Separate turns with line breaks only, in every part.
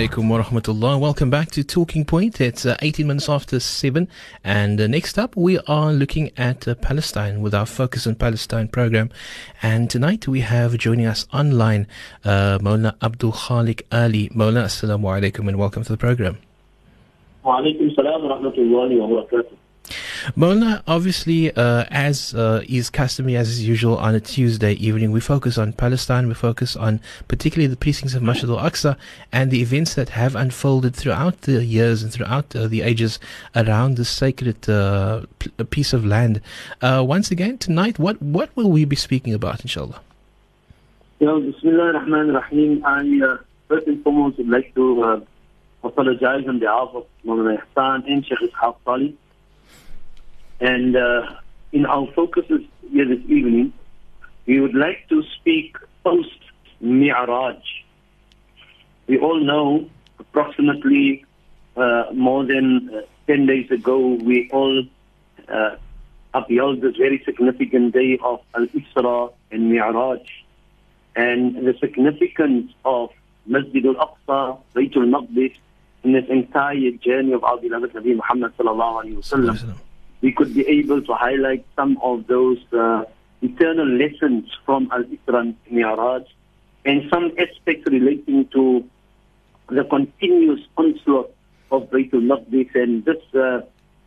alaikum wa rahmatullah. Welcome back to Talking Point. It's uh, 18 minutes after 7. And uh, next up, we are looking at uh, Palestine with our Focus on Palestine program. And tonight we have joining us online uh, Abdul Khalik Ali. Mawlana, assalamu alaikum and welcome to the program.
Wa alaikum salam wa rahmatullahi wa barakatuh.
Mona, obviously, uh, as uh, is customary, as is usual on a Tuesday evening, we focus on Palestine. We focus on particularly the precincts of Masjid al-Aqsa and the events that have unfolded throughout the years and throughout uh, the ages around this sacred uh, p- piece of land. Uh, once again, tonight, what, what will we be speaking about, inshallah?
Yeah, Bismillah ar-Rahman ar-Rahim. I uh, first and foremost would like to apologize on behalf of Mawlana Ihsan and Sheikh Ishaq Salih. And uh, in our focuses here this evening, we would like to speak post Mi'raj. We all know approximately uh, more than uh, 10 days ago, we all uh, upheld this very significant day of Al Isra and Mi'raj. And the significance of Masjid al Aqsa, Baytul Maqdis, in this entire journey of our beloved Nabi Muhammad sallallahu alayhi wa sallam we could be able to highlight some of those uh, eternal lessons from Al Isra Mi'raj and some aspects relating to the continuous onslaught of Baytul Maqdis. And just uh,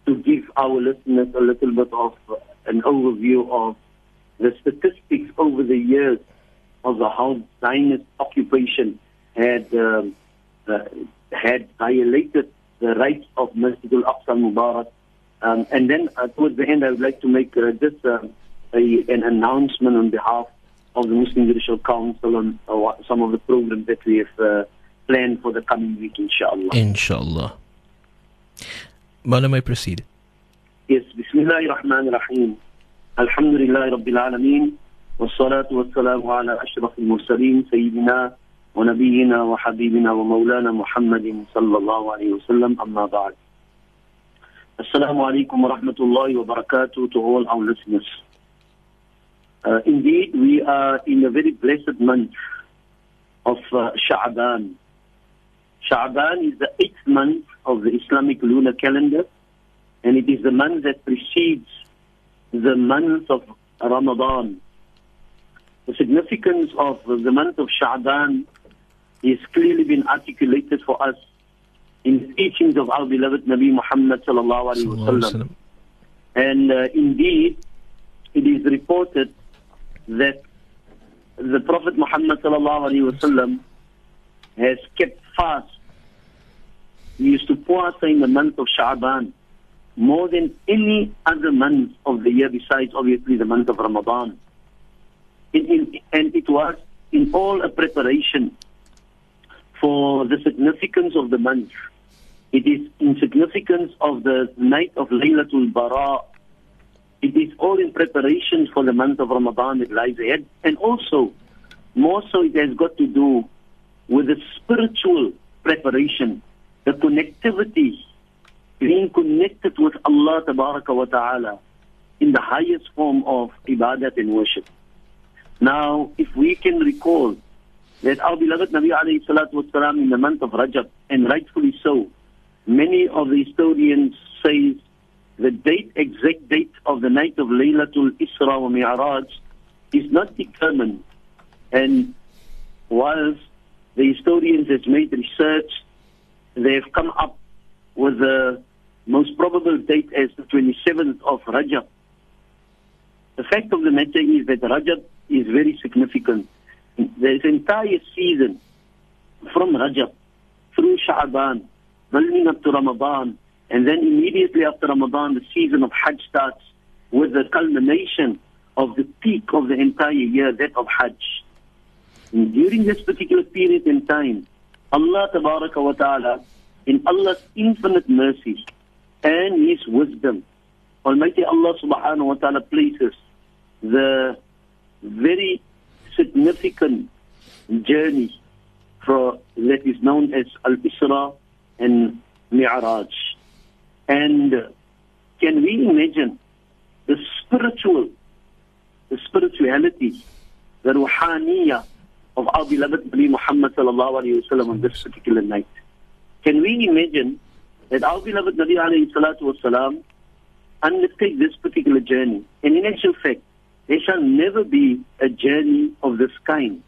to give our listeners a little bit of uh, an overview of the statistics over the years of the how Zionist occupation had um, uh, had violated the rights of Masjid al-Aqsa Mubarak um, and then uh, towards the end, I would like to make uh, just uh, a, an announcement on behalf of the Muslim Judicial Council on uh, some of the programs that we have uh, planned for the coming week, inshallah.
Inshallah. Mala may proceed.
Yes, Bismillah ar-Rahman ar-Rahim. Alhamdulillah Rabbil Alameen. والصلاة والسلام على أشرف المرسلين سيدنا ونبينا وحبيبنا ومولانا محمد صلى الله عليه وسلم أما بعد Assalamu alaikum wa rahmatullahi wa barakatuh to all our listeners. Uh, indeed, we are in a very blessed month of uh, Sha'ban. Sha'ban is the eighth month of the Islamic lunar calendar, and it is the month that precedes the month of Ramadan. The significance of the month of Sha'ban is clearly been articulated for us in the teachings of our beloved Nabi Muhammad sallallahu alaihi wasallam. And uh, indeed, it is reported that the Prophet Muhammad sallallahu alaihi wasallam has kept fast. He used to puasa in the month of Sha'ban more than any other month of the year besides obviously the month of Ramadan. It, it, and it was in all a preparation for the significance of the month. It is in significance of the night of Laylatul Bara. It is all in preparation for the month of Ramadan that lies ahead. And also, more so it has got to do with the spiritual preparation, the connectivity, being connected with Allah wa ta'ala in the highest form of ibadat and worship. Now, if we can recall that our beloved Nabi alayhi in the month of Rajab, and rightfully so, Many of the historians say the date, exact date of the night of Laylatul Isra wa Mi'raj is not determined. And whilst the historians have made research, they have come up with the most probable date as the 27th of Rajab. The fact of the matter is that Rajab is very significant. There's entire season from Rajab through Sha'ban building up to Ramadan, and then immediately after Ramadan, the season of Hajj starts with the culmination of the peak of the entire year, that of Hajj. And during this particular period in time, Allah wa ta'ala, in Allah's infinite mercy and His wisdom, Almighty Allah subhanahu wa ta'ala places the very significant journey for that is known as Al-Isra and Mi'raj. And can we imagine the spiritual, the spirituality, the ruhaniyah of our beloved Nabi Muhammad sallallahu alayhi wa sallam on this particular night? can we imagine that our beloved Nabi alayhi salatu wasalam undertake this particular journey? And in actual fact, there shall never be a journey of this kind.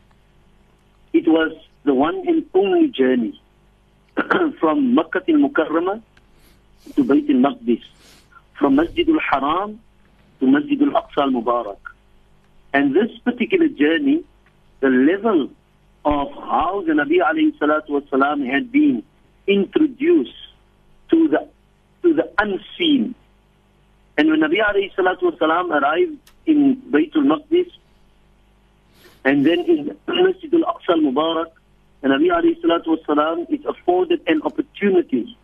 It was the one and only journey from Makkah al-Mukarramah to Bayt al-Maqdis, from Masjid al-Haram to Masjid al-Aqsa al-Mubarak. And this particular journey, the level of how the Nabi alayhi salatu had been introduced to the to the unseen. And when Nabi alayhi salatu arrived in Baytul Maqdis and then in Masjid al-Aqsa al-Mubarak, the Nabi alayhi salatu is afforded an opportunity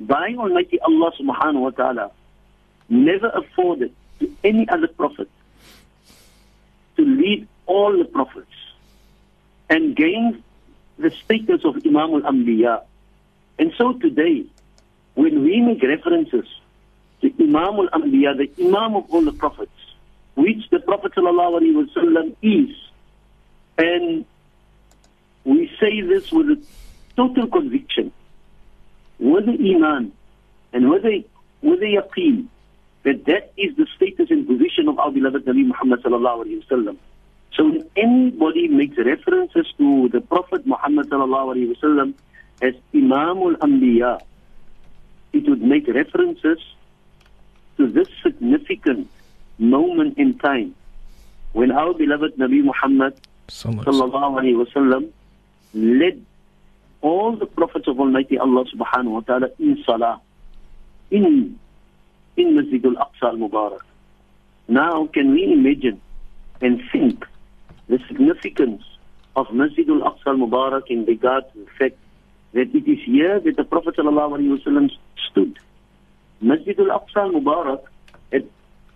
by Almighty Allah subhanahu wa ta'ala, never afforded to any other prophet to lead all the prophets and gain the status of Imam al-Anbiya. And so today, when we make references to Imam al-Anbiya, the Imam of all the prophets, which the Prophet ﷺ is, and we say this with a total conviction, with the Iman, and with the, with the yaqeen, that that is the status and position of our beloved Nabi Muhammad sallallahu alayhi wasallam. So when anybody makes references to the Prophet Muhammad sallallahu alaihi wasallam as Imam al-Anbiya, it would make references to this significant moment in time when our beloved Nabi Muhammad sallallahu led all the prophets of Almighty Allah subhanahu wa ta'ala in salah, in, in Masjid al-Aqsa al-Mubarak. Now can we imagine and think the significance of Masjid al-Aqsa al-Mubarak in regard to the fact that it is here that the Prophet ﷺ stood. Masjid al-Aqsa al-Mubarak had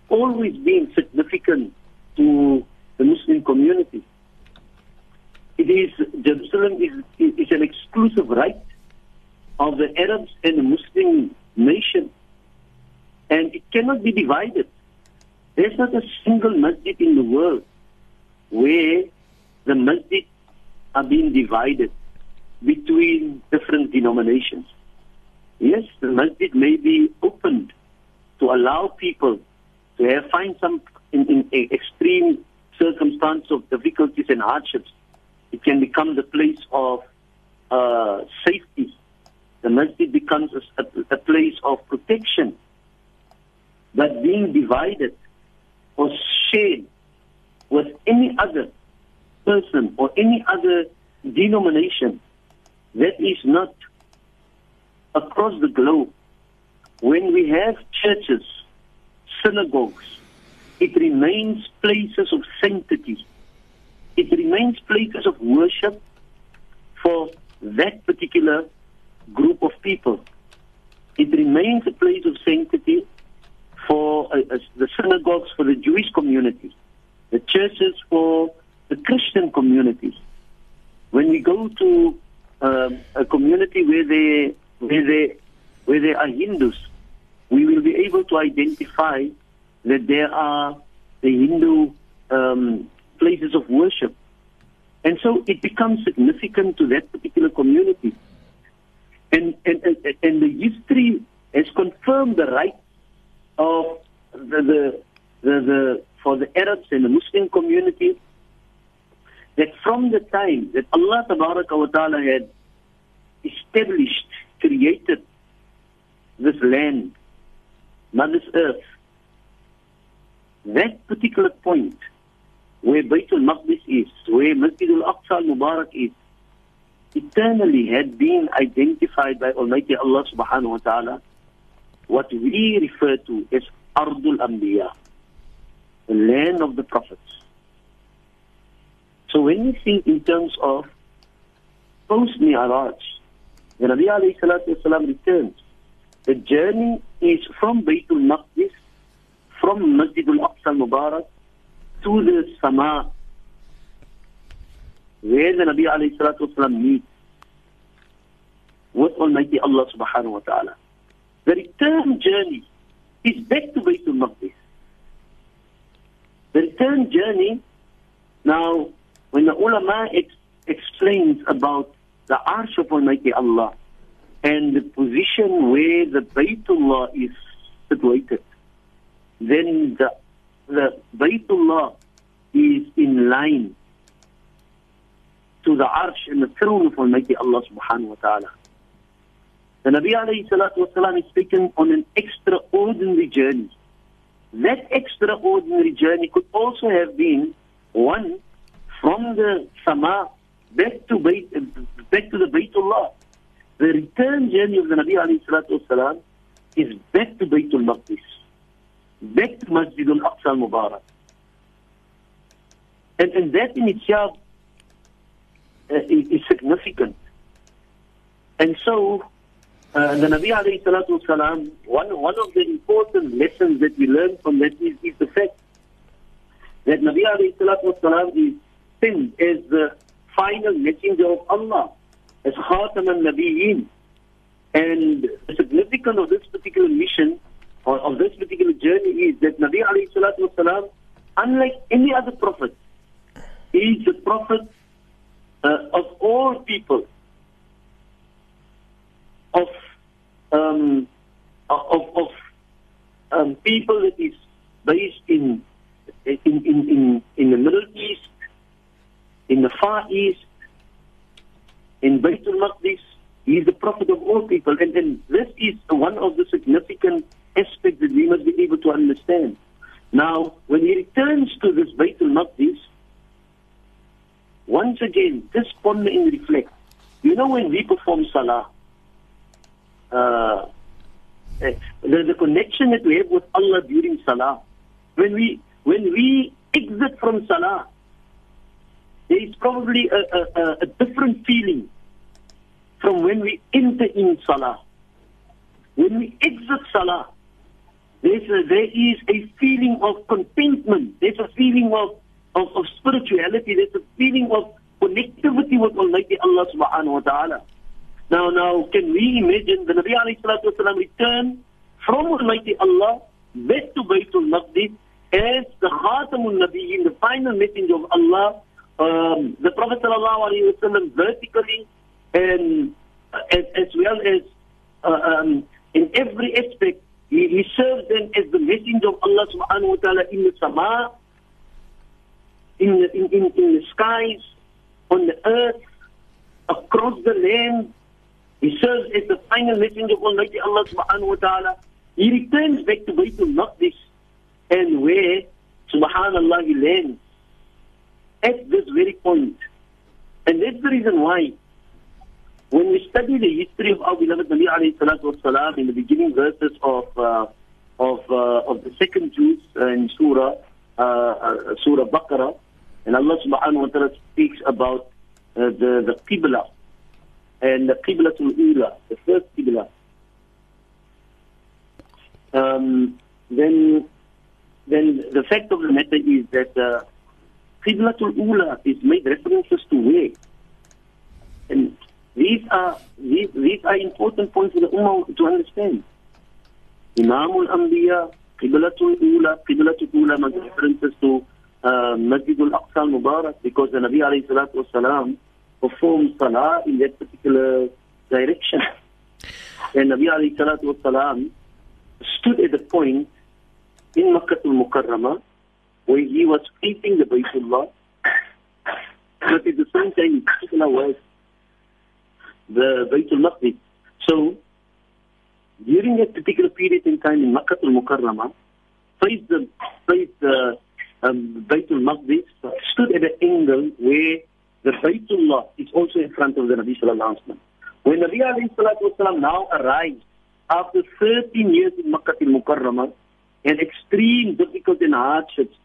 always been significant to the Muslim community. It is, Jerusalem is, is an exclusive right of the Arabs and the Muslim nation. And it cannot be divided. There's not a single masjid in the world where the masjid are being divided between different denominations. Yes, the masjid may be opened to allow people to have, find some in, in extreme circumstance of difficulties and hardships. It can become the place of uh, safety. The masjid becomes a, a place of protection. But being divided or shared with any other person or any other denomination that is not across the globe. When we have churches, synagogues, it remains places of sanctity. It remains places of worship for that particular group of people. It remains a place of sanctity for uh, the synagogues for the Jewish community the churches for the Christian communities. When we go to um, a community where they where they where there are Hindus, we will be able to identify that there are the Hindu um, places of worship, and so it becomes significant to that particular community. And and and, and the history has confirmed the right of the the the, the for the Arabs and the Muslim community that from the time that Allah wa ta'ala had established, created this land, Mother's Earth, that particular point where Baytul Maqdis is, where Masjid al-Aqsa al-Mubarak is, eternally had been identified by Almighty Allah subhanahu wa ta'ala, what we refer to as Ardul Anbiya the land of the prophets. So when we think in terms of post Mi'raj, the Nabi alayhi salatu wasalam returns. The journey is from Baytul Maqdis, from Masjid al-Aqsa al-Mubarak to the Sama, where the Nabi alayhi salatu wasalam meets with Almighty Allah subhanahu wa ta'ala. The return journey is back to Baytul Maqdis. The return journey, now, when the ulama ex- explains about the arsh of Almighty Allah, and the position where the Baytullah is situated, then the, the Baytullah is in line to the arsh and the throne of Almighty Allah subhanahu wa ta'ala. The Nabi alayhi salatu wasalam is taken on an extraordinary journey. That extraordinary journey could also have been one from the Sama back to Bayt, back to the Baytullah. The return journey of the Nabi alayhi salatu wasalam is back to Baytul Maqdis, back to Masjid al-Aqsa al-Mubarak. And, and that in itself is, is significant. And so, uh, the Nabi alayhi salatu wasalam, one, one of the important lessons that we learn from that is, is the fact that Nabi alayhi salatu wasalam is sent as the final messenger of Allah, as Khatam al-Nabiyyin. And the significance of this particular mission, or of this particular journey is that Nabi alayhi salatu wasalam, unlike any other prophet, is the prophet uh, of all people, of um, of, of um, people that is based in in, in, in, in the Middle East, in the Far East, in Baitul Maqdis. He is the prophet of all people. And, and this is one of the significant aspects that we must be able to understand. Now, when he returns to this Baitul Maqdis, once again, this ponder reflects. You know when we perform Salah, uh, the, the connection that we have with Allah during Salah, when we when we exit from Salah, there is probably a, a, a different feeling from when we enter in Salah. When we exit Salah, there's a, there is a feeling of contentment. There's a feeling of, of, of spirituality. There's a feeling of connectivity with Almighty Allah subhanahu wa ta'ala. Now, now, can we imagine the Nabi alayhi salatu wasalam return from Almighty Allah back to Baytul Maqdis as the Khatamun Nabiyyin, the final messenger of Allah, um, the Prophet sallallahu alayhi wasallam vertically and uh, as, as well as uh, um, in every aspect, he, he serves them as the messenger of Allah subhanahu wa ta'ala in the sama, in the, in, in, in the skies, on the earth, across the land. He serves as the final messenger of Almighty Allah subhanahu wa ta'ala. He returns back to Baytul Maqdis and where, subhanallah, he lands at this very point. And that's the reason why when we study the history of our beloved Nabi alayhi salatu wasalam in the beginning verses of uh, of uh, of the second juz uh, in Surah uh, uh, Surah Baqarah, and Allah subhanahu wa ta'ala speaks about uh, the the Qibla and the Qiblatul Ula, the first Qibla. Um, then then the fact of the matter is that uh, Qiblatul Ula is made references to where. And these are these, these are important points for the Ummah to understand. Imam al-Anbiya, Qiblatul Ula, Qiblatul Ula makes references to uh, Masjid al-Aqsa al-Mubarak because the Nabi alayhi salatu performed salah in that particular direction. And Nabi alayhi salatu stood at the point in Makkah al-Mukarramah where he was facing the Baytullah but at the same time particular was the Baytul Maqdis. So, during that particular period in time in Makkah al-Mukarramah, faced the, faced the um, Baytul Maqdis, stood at an angle where the Baytullah is also in front of the Nabi Sallallahu Alaihi Wasallam. When Nabi Alayhi Wasallam now arrives after 13 years in Makkah al-Mukarramah, and extreme difficulty and hardships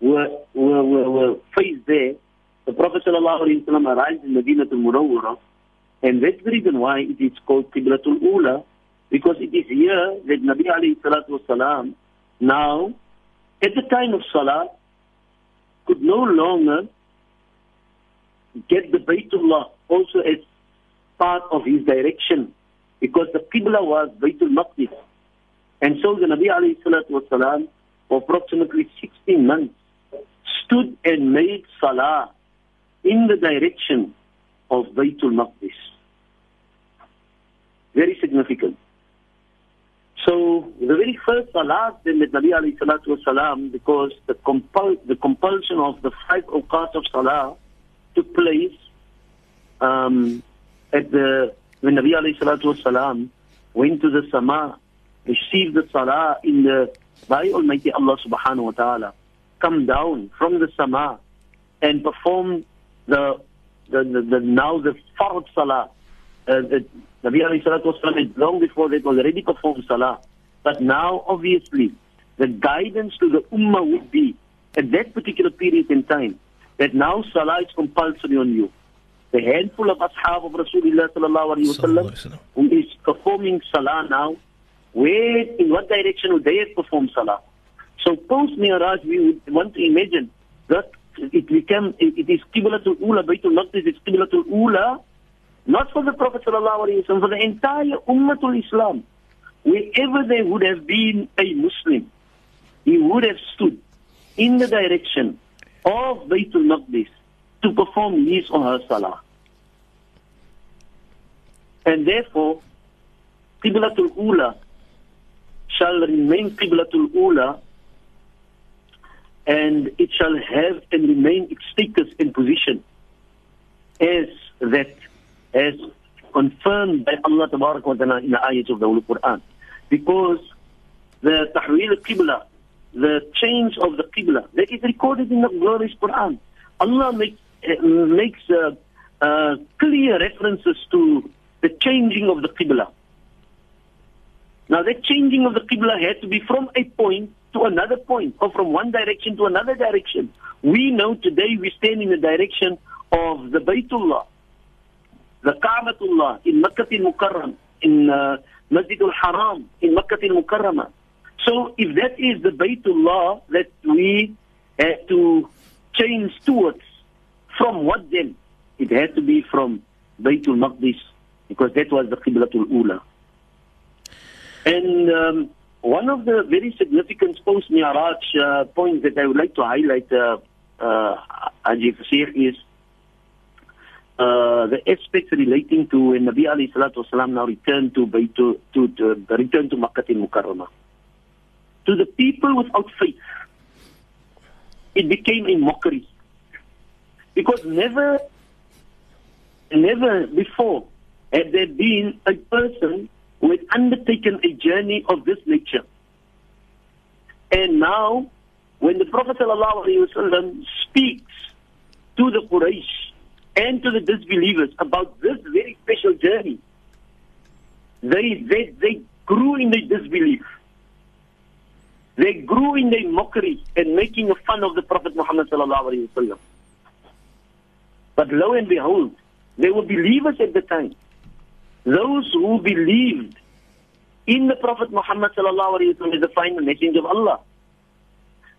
were, were, were, were faced there, the Prophet Sallallahu Alaihi Wasallam arrived in Medina al-Munawwarah, and that's the reason why it is called Qiblatul Ula, because it is here that Nabi alayhi salatu wasalam now, at the time of Salah, could no longer get the Baytullah also as part of his direction, because the Qibla was Baytul Maqdis. And so the Nabi alayhi salatu wasalam, for approximately 16 months, stood and made Salah in the direction of Baytul Maqdis. Very significant. So the very first salat then that Nabi alayhi salatu wasalam, because the, compul- the compulsion of the five awqat of salah took place um, at the when Nabi alayhi salatu wasalam went to the sama, received the salah in the by Almighty Allah subhanahu wa ta'ala, come down from the sama and perform the the, the, the now the fard salah. Uh, the, Nabi alayhi salatu wasalam long before that was already performed salah. But now obviously the guidance to the ummah would be at that particular period in time that now salah is compulsory on you. The handful of ashab of Rasulullah sallallahu alayhi wasallam who is performing salah now, where in what direction would they have performed salah? So post Mi'raj we would want to imagine that it became it, it is Qiblatul Ula, Baytul Maqdis is Qiblatul Ula, not for the Prophet sallallahu alayhi for the entire Ummatul Islam. Wherever there would have been a Muslim, he would have stood in the direction of Baytul Maqdis to perform his or her salah. And therefore, Qiblatul Ula shall remain Qiblatul Ula and it shall have and remain its status and position as that, as confirmed by Allah wa Ta'ala in the ayats of the Holy Quran. Because the Tahweel Qibla, the change of the Qibla, that is recorded in the glorious Quran. Allah makes, makes uh, uh, clear references to the changing of the Qibla. Now that changing of the Qibla had to be from a point to another point or from one direction to another direction. We know today we stand in the direction of the Baytullah, the Ka'batullah in Makkah al-Mukarram, in uh, Masjid al-Haram, in Makkah. So if that is the Baytullah that we had to change towards, from what then? It had to be from Baytul Maqdis because that was the Qiblatul Ula. And um, one of the very significant post Mi'raj uh, points that I would like to highlight, uh, uh, Ajif is uh, the aspects relating to when Nabi Alayhi Salatu Wasalam now returned to, to, to, to return to Makkah al-Mukarramah. To the people without faith, it became a mockery. Because never, never before had there been a person who had undertaken a journey of this nature. And now, when the Prophet ﷺ speaks to the Quraysh and to the disbelievers about this very special journey, they, they, they grew in their disbelief. They grew in their mockery and making fun of the Prophet Muhammad. But lo and behold, they were believers at the time those who believed in the Prophet Muhammad sallallahu alaihi as the final messenger of Allah.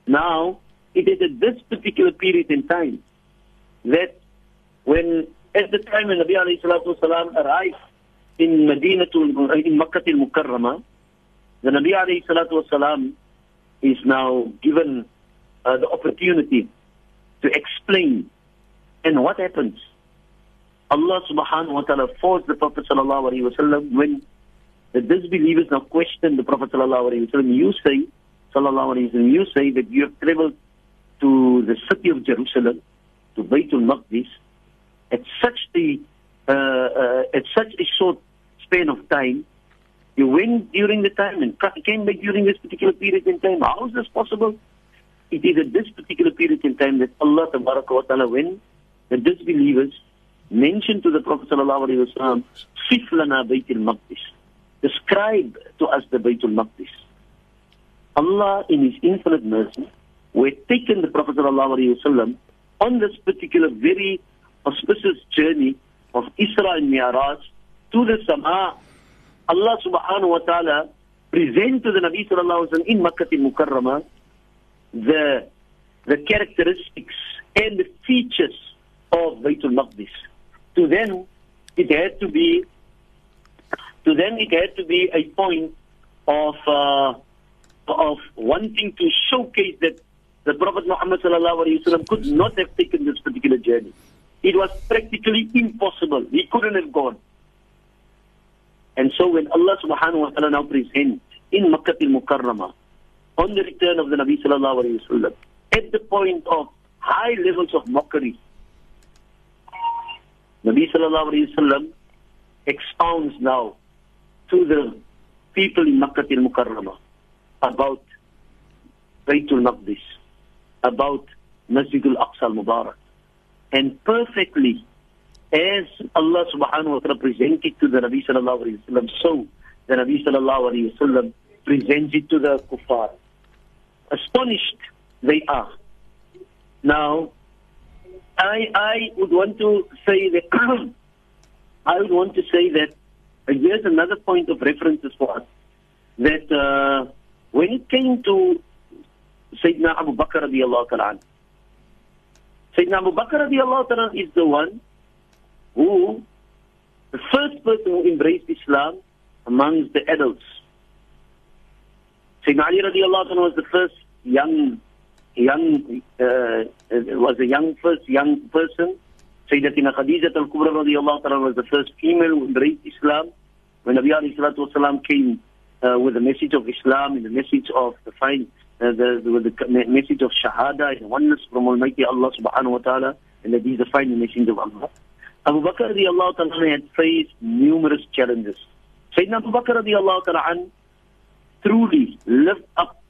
Now, it is at this particular period in time that when, at the time when Nabi alayhi salatu wasalam arrived in Medina, in Makkah al-Mukarramah, the Nabi alayhi salatu wasalam is now given uh, the opportunity to explain. And what happens? Allah subhanahu wa ta'ala forced the Prophet sallallahu alayhi wa sallam when the disbelievers now question the Prophet sallallahu alayhi wa sallam, you say, sallallahu alayhi wa sallam, you say that you have traveled to the city of Jerusalem, to Baytul Maqdis, at such a, uh, uh, at such a short span of time, you went during the time and came back during this particular period in time. How is this possible? It is at this particular period in time that Allah ta'ala, when the disbelievers mentioned to the Prophet Sallallahu Alaihi ﷺ, Siflana Baytul Maqdis. Describe to us the Baytul Maqdis. Allah, in His infinite mercy, we had taken the Prophet ﷺ on this particular very auspicious journey of Isra and Mi'raj to the Sama. Allah subhanahu wa ta'ala present to the Nabi sallallahu alaihi in Makkah al-Mukarramah the, the characteristics and the features of Baytul Maqdis to them it had to be to them it had to be a point of uh, of wanting to showcase that the Prophet Muhammad sallallahu could not have taken this particular journey. It was practically impossible. He couldn't have gone. And so when Allah subhanahu wa ta'ala now presents in Makkah al-Mukarramah on the return of the Nabi sallallahu alayhi wa sallam at the point of high levels of mockery, Nabi sallallahu alayhi wa sallam expounds now to the people in Makkah al-Mukarramah about Baytul Maqdis, about Masjid al-Aqsa al-Mubarak. And perfectly, as Allah subhanahu wa ta'ala presented to the Nabi sallallahu alayhi wa sallam, so the Nabi sallallahu alayhi wa sallam presents it to the kuffar. Astonished they are. Now, I, I would want to say that, I would want to say that here's another point of references for us. That uh, when it came to Sayyidina Abu Bakr radiallahu ta'ala, Sayyidina Abu Bakr radiallahu is the one who, the first person who embraced Islam amongst the adults. Sayyidina Ali radiallahu was the first young, young, uh, was a young first young person. Sayyidatina Khadija al-Kubra radiallahu ta'ala was the first female who embraced Islam. When Nabi alayhi salatu came uh, with the message of Islam and the message of the fine, uh, the, the, the message of Shahada and oneness from Almighty Allah subhanahu wa ta'ala, and that he is the final messenger of Allah. Abu Bakr radiallahu ta'ala had faced numerous challenges. Sayyidina Abu Bakr radiallahu ta'ala truly lived up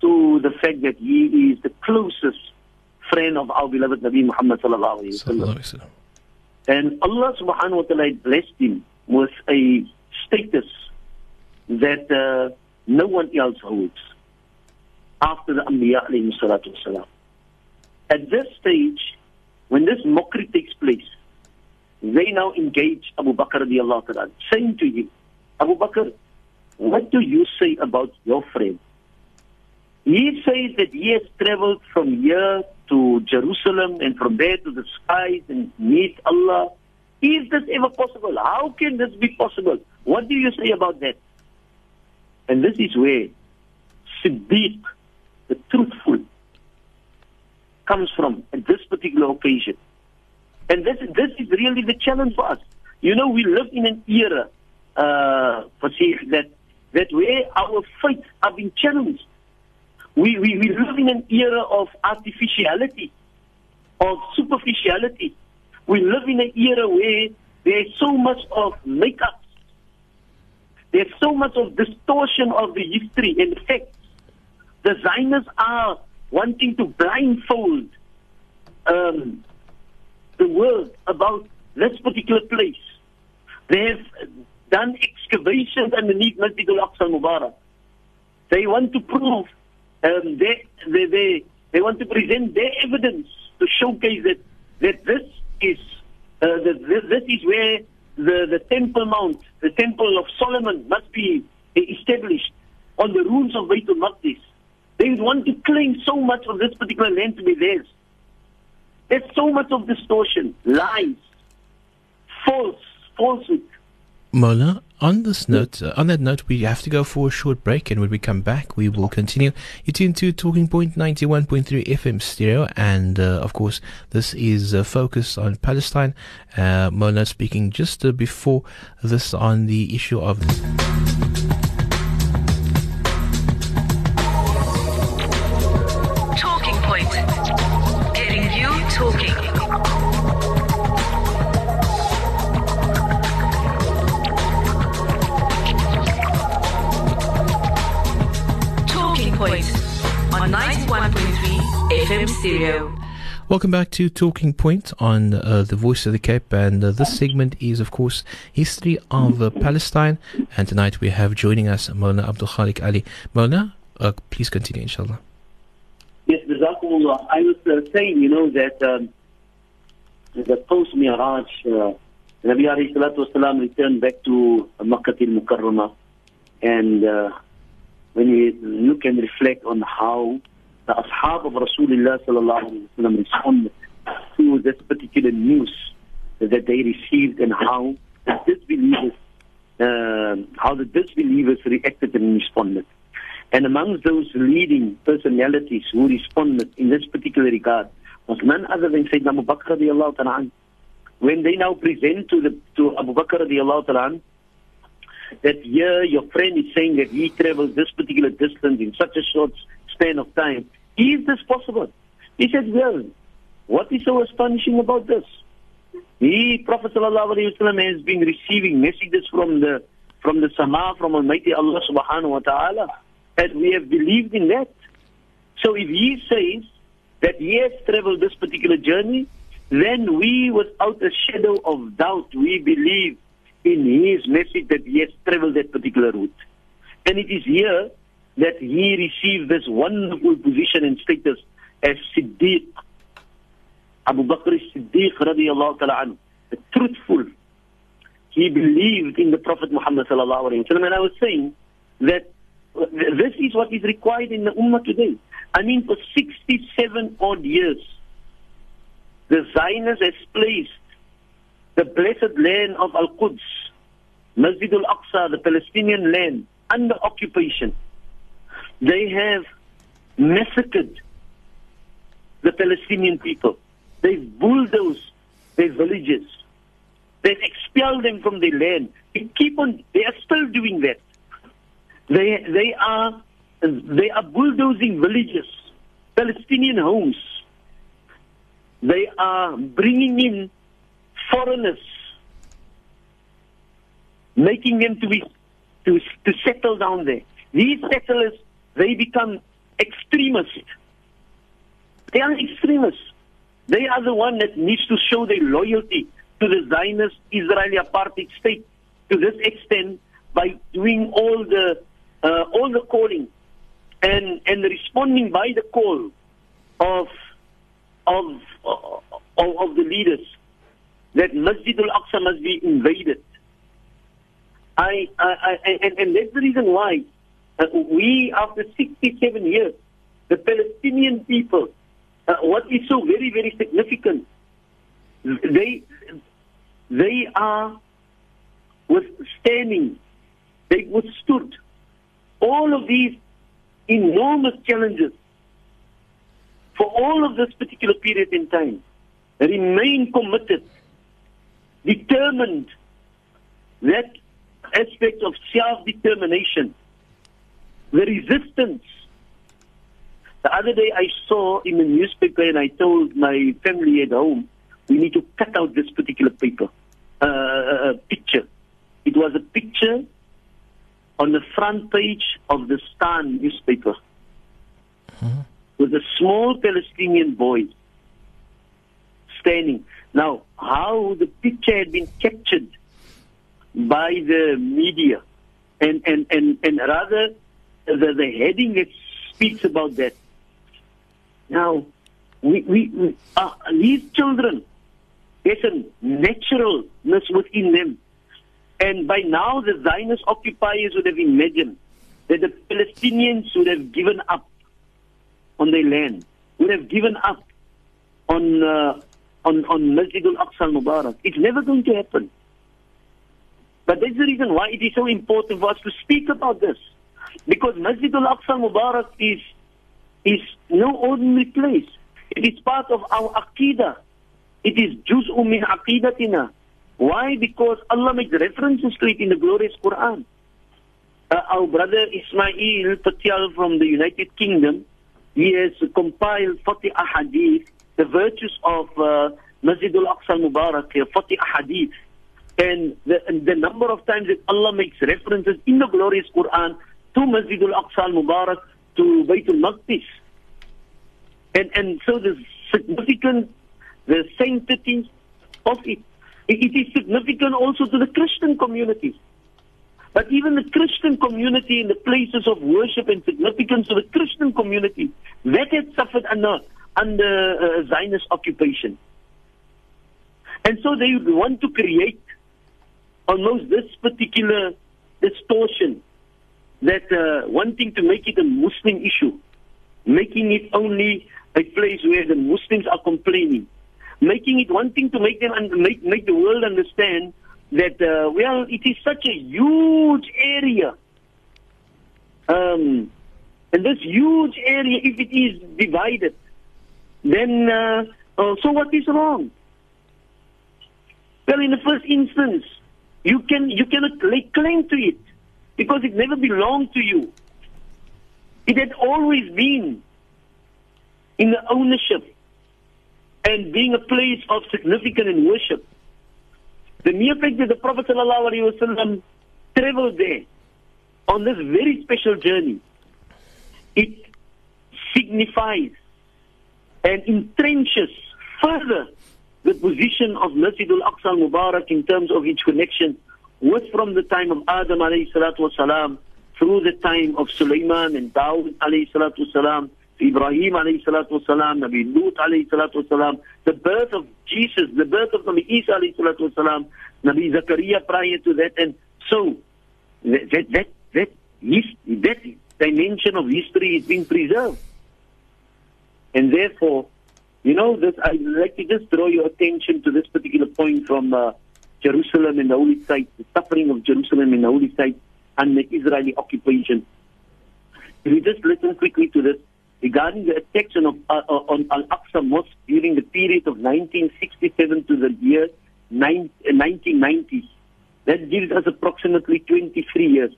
to the fact that he is the closest friend of our beloved Nabi Muhammad sallallahu alayhi wa sallam. And Allah subhanahu wa ta'ala blessed him with a status that uh, no one else holds after the Anbiya alayhi. At this stage, when this mockery takes place, they now engage Abu Bakr radiallahu ta'ala, saying to him, Abu Bakr, what do you say about your friend? He says that he has traveled from here to Jerusalem and from there to the skies and meet Allah. Is this ever possible? How can this be possible? What do you say about that? And this is where Siddiq, the truthful, comes from at this particular occasion. And this, this is really the challenge for us. You know, we live in an era, uh, that, that where our faith are being challenged. We, we, we live in an era of artificiality, of superficiality. We live in an era where there's so much of makeup. There's so much of distortion of the history and facts. The Zionists are wanting to blindfold um, the world about this particular place. They have done excavations underneath Masjid al-Aqsa al-Mubarak. They want to prove, um, they, they, they, they want to present their evidence to showcase that, that this is, uh, that this, this is where the, the Temple Mount, the Temple of Solomon must be established on the ruins of Baitul Maqdis. They want to claim so much of this particular land to be theirs. There's so much of distortion, lies, false, falsehood.
Mola, on this note, uh, on that note, we have to go for a short break, and when we come back, we will continue. You tune to Talking Point 91.3 FM stereo, and uh, of course, this is uh, focused on Palestine. Uh, Mona speaking just uh, before this on the issue of. Welcome back to Talking Point on uh, the Voice of the Cape, and uh, this segment is, of course, history of uh, Palestine. And tonight we have joining us Mona Abdul Khalik Ali. Mona, uh, please continue, inshallah.
Yes, Jazakumullah. I was uh, saying, you know, that um, the post Mi'raj, uh, Nabi alayhi salatu wasalam returned back to Makkah al-Mukarramah. And uh, when we look and reflect on how the ashab of Rasulullah sallallahu alayhi wa to this particular news that they received and how the disbelievers, uh, how the disbelievers reacted and responded. And amongst those leading personalities who responded in this particular regard was none other than Sayyidina Abu Bakr radiallahu ta'ala. When they now present to, the, to Abu Bakr radiallahu ta'ala that here your friend is saying that he travels this particular distance in such a short span of time. Is this possible? He said, well, what is so astonishing about this? He, Prophet ﷺ, has been receiving messages from the from the Sama, from Almighty Allah subhanahu wa ta'ala, and we have believed in that. So if he says that he has traveled this particular journey, then we, without a shadow of doubt, we believe in his message that he has traveled that particular route. And it is here that he received this wonderful position and status as Siddiq. Abu Bakr Siddiq radiallahu ta'ala anhu, the truthful. He believed in the Prophet Muhammad sallallahu alayhi wa sallam. And I was saying that uh, this is what is required in the Ummah today. I mean, for 67 odd years, the Zionists has placed the blessed land of Al-Quds, Masjid al-Aqsa, the Palestinian land, under occupation. They have massacred the Palestinian people. They've bulldozed their villages. They've expelled them from their land. They keep on. They are still doing that. They they are they are bulldozing villages, Palestinian homes. They are bringing in foreigners, making them to be to to settle down there. These settlers they become extremists. They are extremists. They are the one that needs to show their loyalty to the Zionist Israeli apartheid state to this extent by doing all the uh, all the calling and and responding by the call of of of, of the leaders that Masjid al-Aqsa must be invaded. I, I, I and, and that's the reason why uh, we, after 67 years, the Palestinian people, uh, what is so very, very significant, they they are withstanding, they withstood all of these enormous challenges for all of this particular period in time, remain committed, determined, that aspect of self-determination, the resistance. The other day I saw in the newspaper and I told my family at home, we need to cut out this particular paper, uh, uh, picture. It was a picture on the front page of the Star newspaper with a small Palestinian boy standing. Now, how the picture had been captured by the media, and and and, and rather the, the heading that speaks about that. Now, we, we, we uh, these children, there's a naturalness within them. And by now, the Zionist occupiers would have imagined that the Palestinians would have given up on their land, would have given up on uh, on on Masjid al-Aqsa al-Mubarak. It's never going to happen. But that's the reason why it is so important for us to speak about this, because Masjid al-Aqsa al-Mubarak is is no ordinary place. It is part of our aqidah. It is juz'un min aqidatina. Why? Because Allah makes references to it in the glorious Quran. Uh, our brother Ismail Patel from the United Kingdom, he has compiled 40 ahadith, the virtues of uh, Masjid al-Aqsa al-Mubarak, uh, 40 ahadith. And the, and the number of times that Allah makes references in the glorious Quran to Masjid al-Aqsa al-Mubarak, to Baytul Maqdis. And, and so the significant, the sanctity of it. It is significant also to the Christian community. But even the Christian community in the places of worship and significance of the Christian community, that had suffered under, under uh, Zionist occupation. And so they want to create almost this particular distortion that uh, wanting to make it a Muslim issue, making it only a place where the Muslims are complaining, making it wanting to make them un- make make the world understand that uh, well, it is such a huge area, um, and this huge area, if it is divided, then uh, uh, so what is wrong? Well, in the first instance, You can you cannot lay claim to it because it never belonged to you. It had always been in the ownership and being a place of significance and worship. The mere fact that the Prophet ﷺ traveled there on this very special journey, it signifies and entrenches further the position of Masjid al-Aqsa al-Mubarak in terms of its connection with from the time of Adam alayhi through the time of Sulaiman and Dawud alayhi Ibrahim alayhi Nabi Lut alayhi the birth of Jesus, the birth of Nabi Isa alayhi Nabi Zakaria prior to that, and so that that that that, his- that dimension of history is being preserved. And therefore, you know, this, I'd like to just draw your attention to this particular point from uh, Jerusalem and the holy site, the suffering of Jerusalem and the holy site and the Israeli occupation. If we just listen quickly to this, regarding the attacks on, uh, on Al-Aqsa Mosque during the period of 1967 to the year nine, uh, 1990, that gives us approximately 23 years.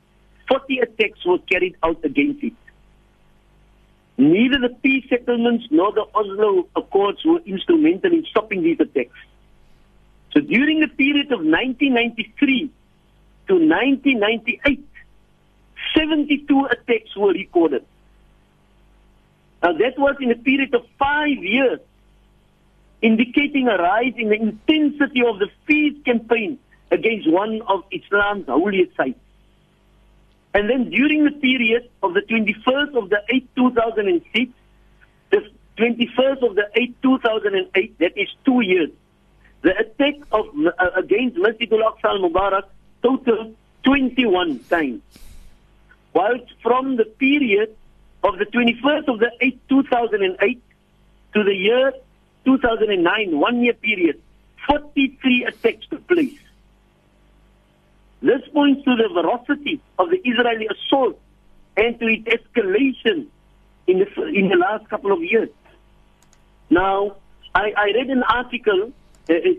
40 attacks were carried out against it. Neither the peace settlements nor the Oslo Accords were instrumental in stopping these attacks. So during the period of 1993 to 1998, 72 attacks were recorded. Now that was in a period of five years, indicating a rise in the intensity of the peace campaign against one of Islam's holiest sites. And then during the period of the 21st of the 8th, 2006, the 21st of the 8th, 2008, that is two years, the attack of, uh, against Masjid al-Aqsa al-Mubarak totaled 21 times. Whilst from the period of the 21st of the 8th, 2008 to the year 2009, one year period, 43 attacks took place. This points to the veracity of the Israeli assault and to its escalation in the, in the last couple of years. Now, I, I read an article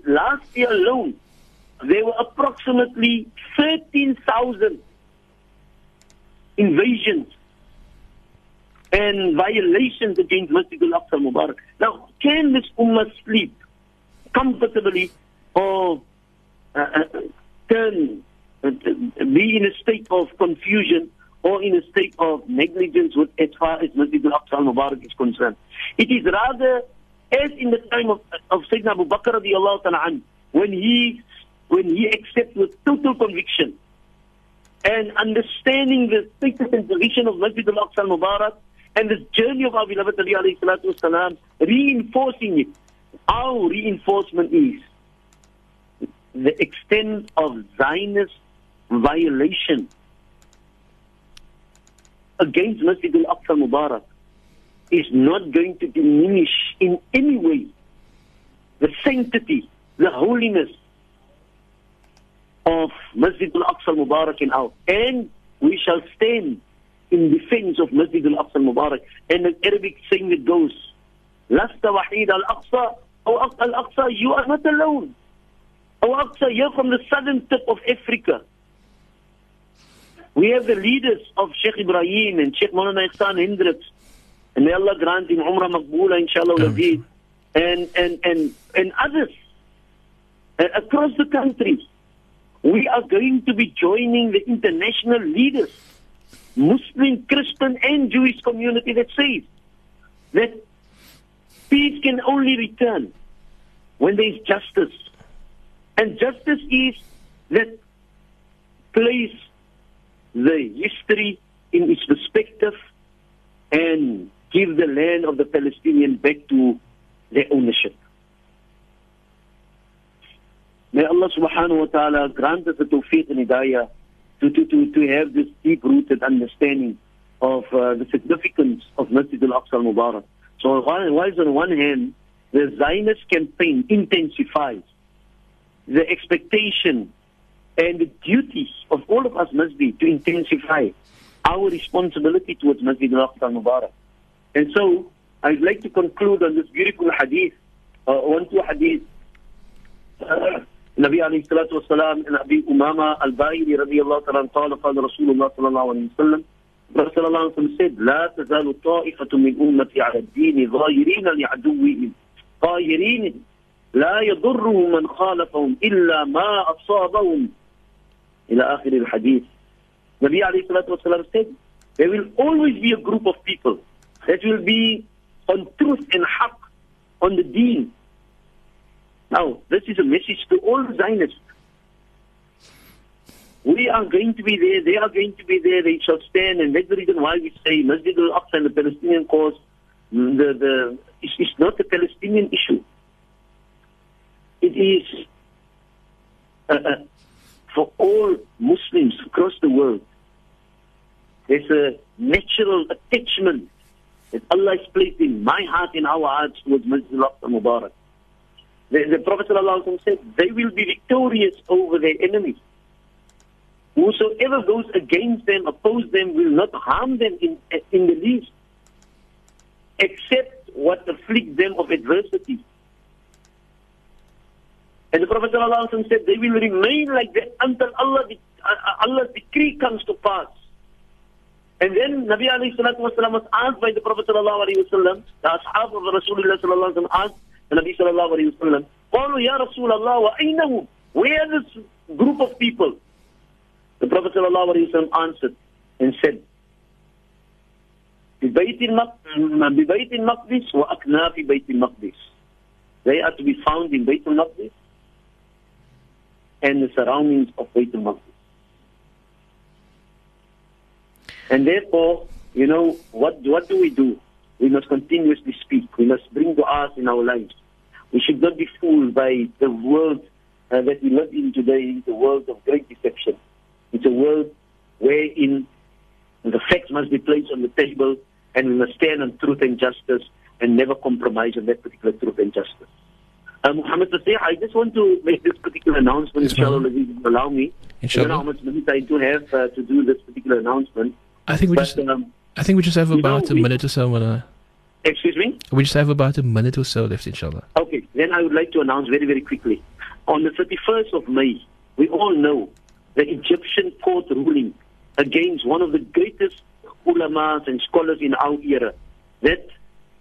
last year alone, there were approximately 13,000 invasions and violations against Masjid al-Aqsa al-Mubarak. Now, can this ummah sleep comfortably or uh, uh, turn, uh, be in a state of confusion or in a state of negligence with as far as Masjid al-Aqsa al-Mubarak is concerned? It is rather as in the time of, of Sayyidina Abu Bakr radiallahu ta'ala when he, when he accepted with total conviction and understanding the status and position of Masjid al-Aqsa al-Mubarak and the journey of our beloved Ali alayhi salatu wasalam, reinforcing it. Our reinforcement is the extent of Zionist violation against Masjid al-Aqsa al-Mubarak is not going to diminish in any way the sanctity, the holiness of Masjid al-Aqsa al-Mubarak in our. And we shall stand in defense of Masjid al-Aqsa al-Mubarak. And the Arabic saying that goes, Lasta wahid al-Aqsa, O al-Aqsa, you are not alone. O Aqsa, you're from the southern tip of Africa. We have the leaders of Sheikh Ibrahim and Sheikh Maulana Ihsan Hendricks. And may Allah grant him Umrah Maqboola, inshallah, Amin. and, and, and, and others uh, across the country. We are going to be joining the international leaders, Muslim, Christian, and Jewish community that says that peace can only return when there is justice. And justice is that place the history in its perspective and give the land of the Palestinian back to their ownership. May Allah subhanahu wa ta'ala grant us the tawfiq and hidayah to, to, to, to have this deep-rooted understanding of uh, the significance of Masjid al-Aqsa al-Mubarak. So whilst on one hand, the Zionist campaign intensifies, the expectation and the duties of all of us must be to intensify our responsibility towards Masjid al-Aqsa al-Mubarak. And so I'd like to conclude on this beautiful hadith, uh, one two hadith. Uh, Nabi alayhi salatu wasalam and Abi Umama al-Bahili radiallahu ta'ala ta'ala ta'ala Rasulullah sallallahu alayhi wa sallam. Rasulullah said, لا تزال طائفة من أمتي على الدين ظاهرين لعدوهم طاهرين لا يضرهم من خالفهم إلا ما أصابهم إلى آخر alayhi salatu wasalam said, there will always be a group of people that will be on truth and haq on the deen Now, this is a message to all Zionists. We are going to be there, they are going to be there, they shall stand, and that's the reason why we say Masjid al-Aqsa and the Palestinian cause, the, the, it's, it's not a Palestinian issue. It is uh, uh, for all Muslims across the world. There's a natural attachment that Allah is placed in my heart, in our hearts towards Masjid al-Aqsa Mubarak. The, the Prophet said, they will be victorious over their enemies. Whosoever goes against them, oppose them, will not harm them in, in the least, except what afflicts them of adversity. And the Prophet said, they will remain like that until Allah, uh, Allah's decree comes to pass. And then Nabi alayhi salatu wasalam was asked by the Prophet sallallahu alayhi wasallam, the ashab of Rasulullah sallallahu alayhi wa asked, the Nabi sallallahu alayhi wa sallam, قالوا يا رسول الله وأينهم? Where is this group of people? The Prophet sallallahu alayhi wa sallam answered and said, ببيت ببيت المقدس وأكناف بيت المقدس. They are to be found in Bayt al-Maqdis and the surroundings of Bayt al-Maqdis. And therefore, you know, what, what do we do? We must continuously speak. We must bring du'as in our lives. We should not be fooled by the world uh, that we live in today, the world of great deception. It's a world wherein the facts must be placed on the table and we must stand on truth and justice and never compromise on that particular truth and justice. Uh, Muhammad I just want to make this particular announcement,
Yes,
inshallah, if you allow me. I don't know how much minutes I do have uh, to do this particular announcement.
I think we
But,
just,
um,
I think we just have about a minute or so. Mona.
excuse me?
We just have about a minute or so left, inshallah.
Okay, then I would like to announce very, very quickly. On the 31st of May, we all know the Egyptian court ruling against one of the greatest ulamas and scholars in our era, that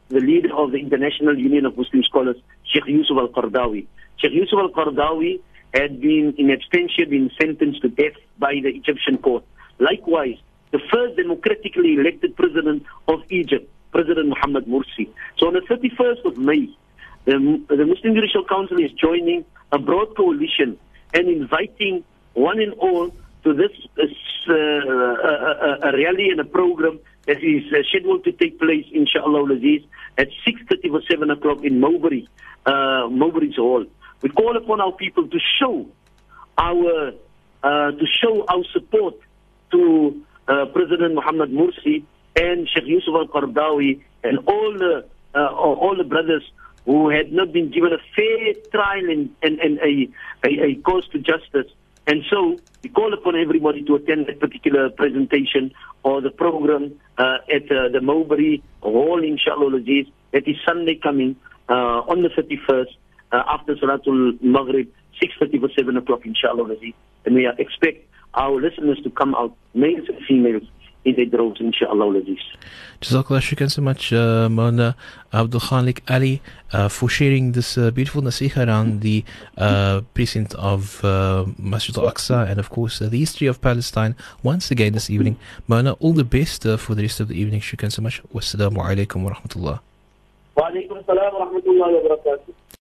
the leader of the International Union of Muslim Scholars, Sheikh Yusuf al-Qardawi. Sheikh Yusuf al-Qardawi had been in absentia been sentenced to death by the Egyptian court. Likewise, the first democratically elected president of Egypt, President Mohamed Morsi. So on the 31st of May, the, the Muslim Judicial Council is joining a broad coalition and inviting one and all to this, this uh, a, a, a rally and a program that is uh, scheduled to take place, inshallah, Aziz, at 6.30 or 7 o'clock in Mowbray, uh, Mowbray's Hall. We call upon our people to show our uh, to show our support to uh, President Muhammad Morsi and Sheikh Yusuf al-Qardawi and all the uh, all the brothers who had not been given a fair trial and, and, and a, a, a cause to justice. And so we call upon everybody to attend that particular presentation or the program uh, at uh, the Mowbray Hall, inshallah. That is Sunday coming uh, on the 31st uh, after Salatul Maghrib, 6.30 or 7 o'clock, inshallah. And we uh, expect our listeners to come out, males and females, in their droves, inshallah.
Jazakallah, shukran so much, uh, Mona Abdul Khaliq Allie, uh, for sharing this uh, beautiful nasiha around the uh, precinct of uh, Masjid al Aqsa and, of course, uh, the history of Palestine once again this evening. Mona, all the best uh, for the rest of the evening. Shukran so much. Wassalamu alaikum wa rahmatullah.
Wa alaikum wa rahmatullahi wa barakatuh.